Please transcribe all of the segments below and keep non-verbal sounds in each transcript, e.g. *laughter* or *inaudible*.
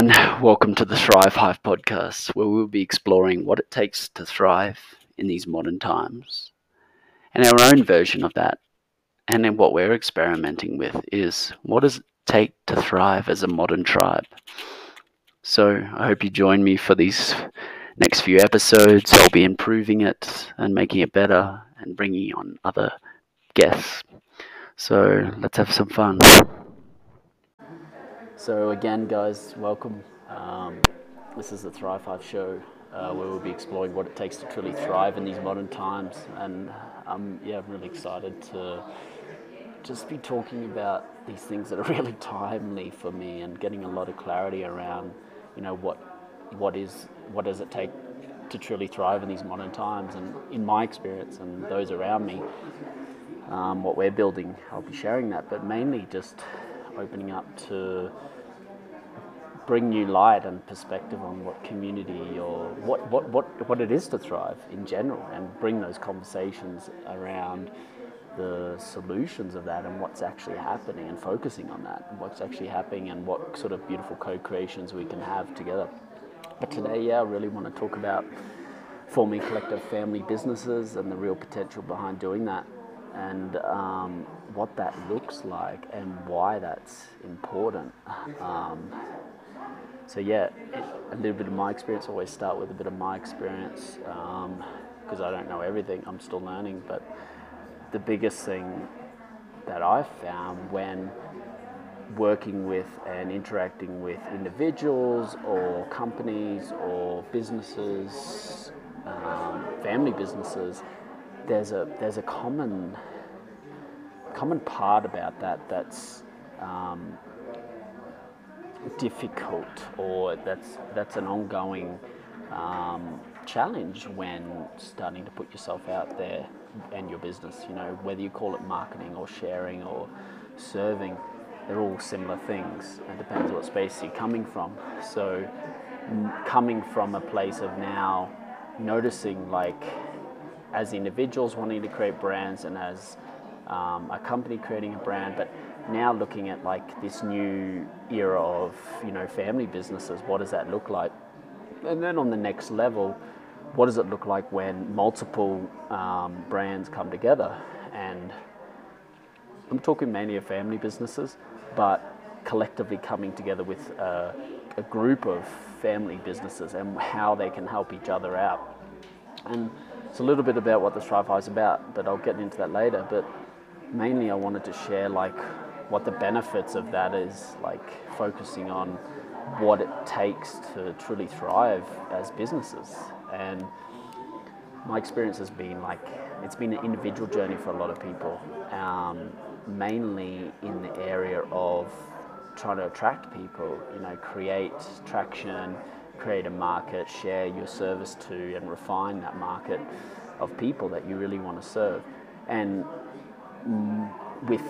everyone. Welcome to the Thrive Hive podcast, where we'll be exploring what it takes to thrive in these modern times. And our own version of that, and then what we're experimenting with, is what does it take to thrive as a modern tribe? So I hope you join me for these next few episodes. I'll be improving it and making it better and bringing on other guests. So let's have some fun. So again, guys, welcome. Um, this is the Thrive Hive show, uh, where we'll be exploring what it takes to truly thrive in these modern times. And um, yeah, I'm really excited to just be talking about these things that are *laughs* really timely for me and getting a lot of clarity around, you know, what what is what does it take to truly thrive in these modern times. And in my experience and those around me, um, what we're building, I'll be sharing that. But mainly just opening up to bring new light and perspective on what community or what, what, what, what it is to thrive in general and bring those conversations around the solutions of that and what's actually happening and focusing on that what's actually happening and what sort of beautiful co-creations we can have together. But today, yeah, I really want to talk about forming collective family businesses and the real potential behind doing that and um, what that looks like and why that's important. Um, so yeah, a little bit of my experience. Always start with a bit of my experience because um, I don't know everything. I'm still learning. But the biggest thing that I found when working with and interacting with individuals or companies or businesses, um, family businesses, there's a there's a common common part about that that's um, difficult or that's that's an ongoing um, challenge when starting to put yourself out there and your business. You know whether you call it marketing or sharing or serving, they're all similar things. It depends what space you're coming from. So coming from a place of now noticing like as individuals wanting to create brands and as um, a company creating a brand, but now looking at like this new era of you know family businesses. What does that look like? And then on the next level, what does it look like when multiple um, brands come together? And I'm talking mainly of family businesses, but collectively coming together with a, a group of family businesses and how they can help each other out. And it's a little bit about what the Thrive Hive is about, but I'll get into that later. But mainly, I wanted to share like what the benefits of that is, like focusing on what it takes to truly thrive as businesses. And my experience has been like it's been an individual journey for a lot of people, um, mainly in the area of trying to attract people, you know, create traction create a market, share your service to, and refine that market of people that you really want to serve. And with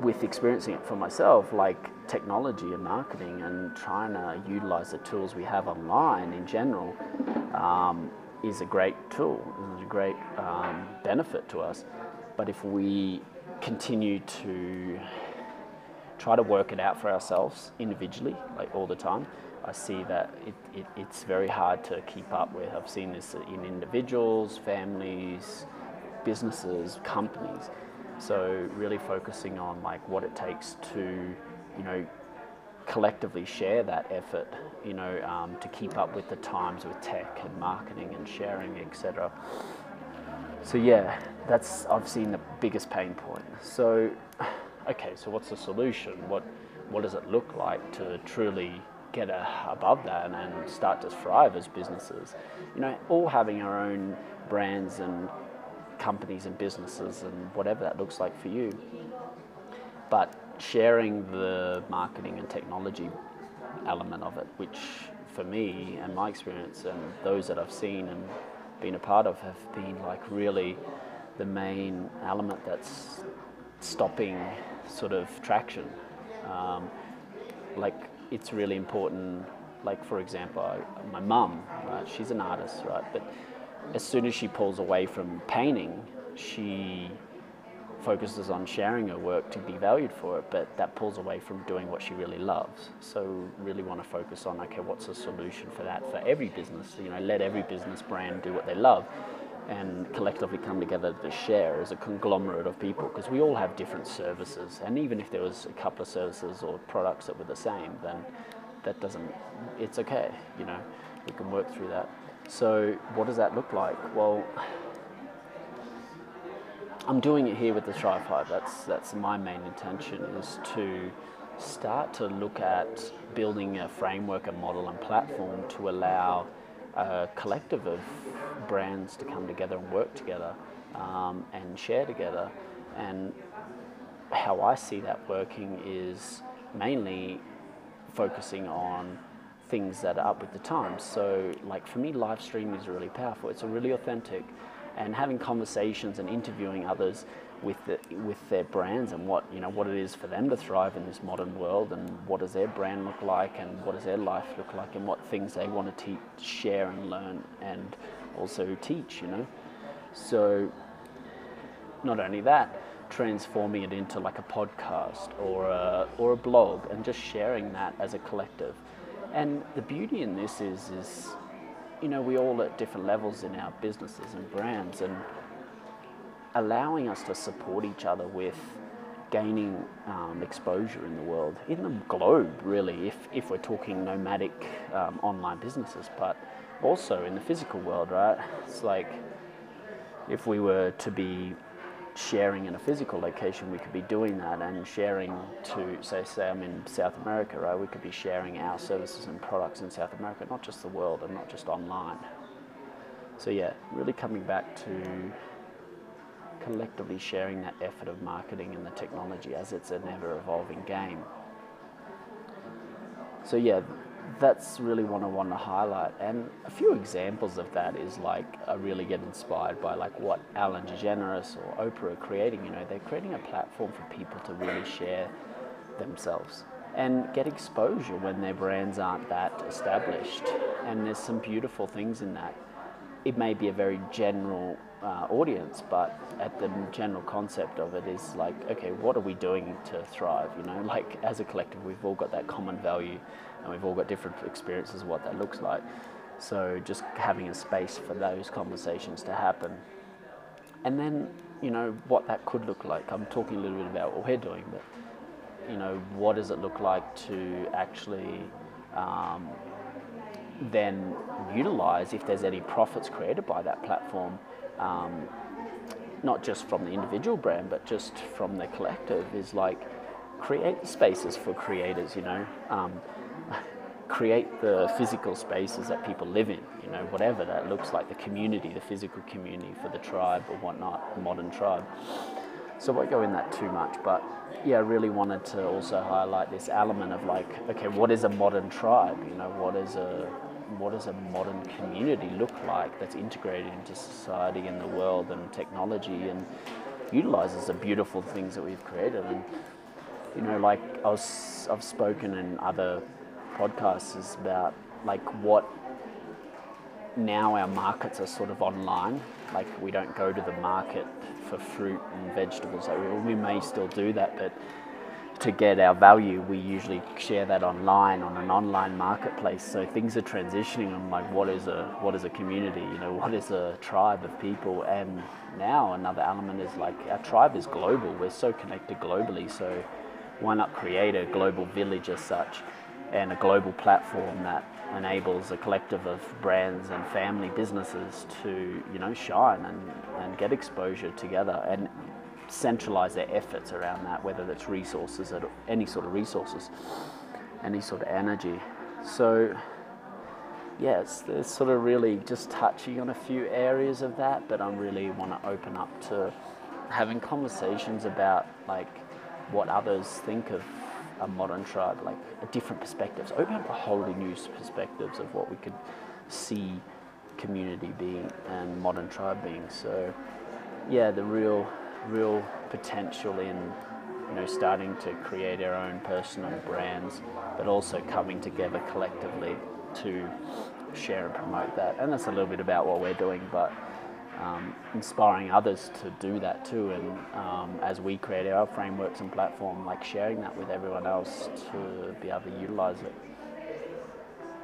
with experiencing it for myself, like technology and marketing, and trying to utilize the tools we have online in general, um, is a great tool. Is a great um, benefit to us. But if we continue to try to work it out for ourselves individually, like all the time, I see that it, it, it's very hard to keep up with. I've seen this in individuals, families, businesses, companies. So really focusing on like what it takes to, you know, collectively share that effort, you know, um, to keep up with the times with tech and marketing and sharing, etc. So yeah, that's I've seen the biggest pain point. So, okay, so what's the solution? What what does it look like to truly get above that and start to thrive as businesses. You know, all having our own brands and companies and businesses and whatever that looks like for you. But sharing the marketing and technology element of it, which for me and my experience and those that I've seen and been a part of have been like really the main element that's stopping sort of traction. Um, like it's really important. Like for example, my mum, right? She's an artist, right? But as soon as she pulls away from painting, she focuses on sharing her work to be valued for it, but that pulls away from doing what she really loves. So really want to focus on okay, what's a solution for that for every business? You know, let every business brand do what they love, and collectively come together to share as a conglomerate of people because we all have different services, and even if there was a couple of services or products that were the same, then that doesn't. It's okay. You know, we can work through that. So what does that look like? Well I'm doing it here with the Thrive Hive. That's that's my main intention is to start to look at building a framework, a model, and platform to allow a collective of brands to come together and work together um, and share together. And how I see that working is mainly focusing on things that are up with the times. So, like for me, live streaming is really powerful. It's really authentic and having conversations and interviewing others with the, with their brands and what you know what it is for them to thrive in this modern world and what does their brand look like and what does their life look like and what things they want to teach, share and learn and also teach you know? So not only that transforming it into like a podcast or a, or a blog and just sharing that as a collective. And the beauty in this is is you know, we all at different levels in our businesses and brands, and allowing us to support each other with gaining um, exposure in the world, in the globe, really, if, if we're talking nomadic um, online businesses, but also in the physical world, right? It's like if we were to be sharing in a physical location, we could be doing that and sharing to, say, say I'm in South America, right? We could be sharing our services and products in South America, not just the world and not just online. So yeah, really coming back to collectively sharing that effort of marketing and the technology as it's an ever evolving game. So yeah, that's really what I want to highlight. And a few examples of that is like I really get inspired by like what Ellen DeGeneres or Oprah are creating. You know, they're creating a platform for people to really share themselves and get exposure when their brands aren't that established. And there's some beautiful things in that. It may be a very general uh, audience, but at the general concept of it is like, okay, what are we doing to thrive? You know, *laughs* like as a collective, we've all got that common value and we've all got different experiences of what that looks like. So just having a space for those conversations to happen. And then, you know, what that could look like. I'm talking a little bit about what we're doing, but, you know, what does it look like to actually um, then utilize if there's any profits created by that platform, um, not just from the individual brand, but just from the collective, is like create spaces for creators, you know. Um, *laughs* create the physical spaces that people live in, you know, whatever that looks like, the community, the physical community for the tribe or whatnot, modern tribe. So I won't go in that too much, but yeah, I really wanted to also highlight this element of like, okay, what is a modern tribe? You know, what is a what does a modern community look like that's integrated into society and the world and technology and utilizes the beautiful things that we've created and you know like I was I've spoken in other podcasts about like what now our markets are sort of online. Like we don't go to the market for fruit and vegetables. Like we, we may still do that, but to get our value, we usually share that online on an online marketplace. So things are transitioning on like what is a what is a community, you know, what is a tribe of people, and now another element is like our tribe is global. We're so connected globally, so why not create a global village as such? and a global platform that enables a collective of brands and family businesses to you know shine and, and get exposure together and centralize their efforts around that whether that's resources at any sort of resources any sort of energy so yes there's sort of really just touching on a few areas of that but i really want to open up to having conversations about like what others think of a modern tribe, like different perspectives, open up a wholly new perspectives of what we could see community being and modern tribe being. So, yeah, the real, real potential in you know starting to create our own personal brands, but also coming together collectively to share and promote that. And that's a little bit about what we're doing, but um, inspiring others to do that too. And um, as we create our frameworks and platform, like sharing that with everyone else to be able to utilize it.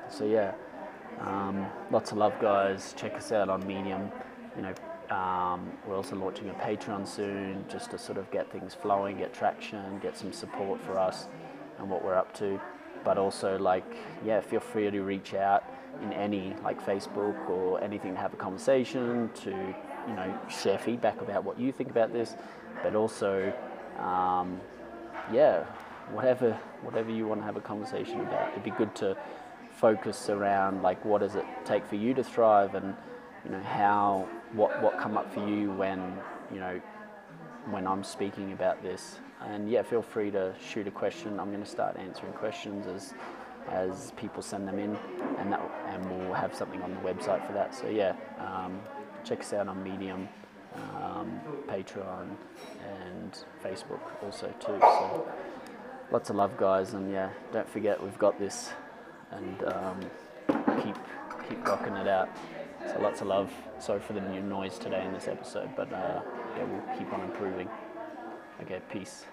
So yeah, um, lots of love, guys. Check us out on Medium. You know, um, we're also launching a Patreon soon, just to sort of get things flowing, get traction, get some support for us and what we're up to. But also, like, yeah, feel free to reach out in any like Facebook or anything to have a conversation, to you know share feedback about what you think about this, but also, um, yeah, whatever whatever you want to have a conversation about. It'd be good to focus around like what does it take for you to thrive and you know how what what come up for you when you know when I'm speaking about this. And yeah feel free to shoot a question. I'm going to start answering questions as as people send them in and that and we'll have something on the website for that. So yeah um, check us out on medium um, patreon and facebook also too. So lots of love guys and yeah don't forget we've got this and um, keep keep rocking it out. So lots of love. Sorry for the new noise today in this episode, but uh, yeah, we'll keep on improving. Okay, peace.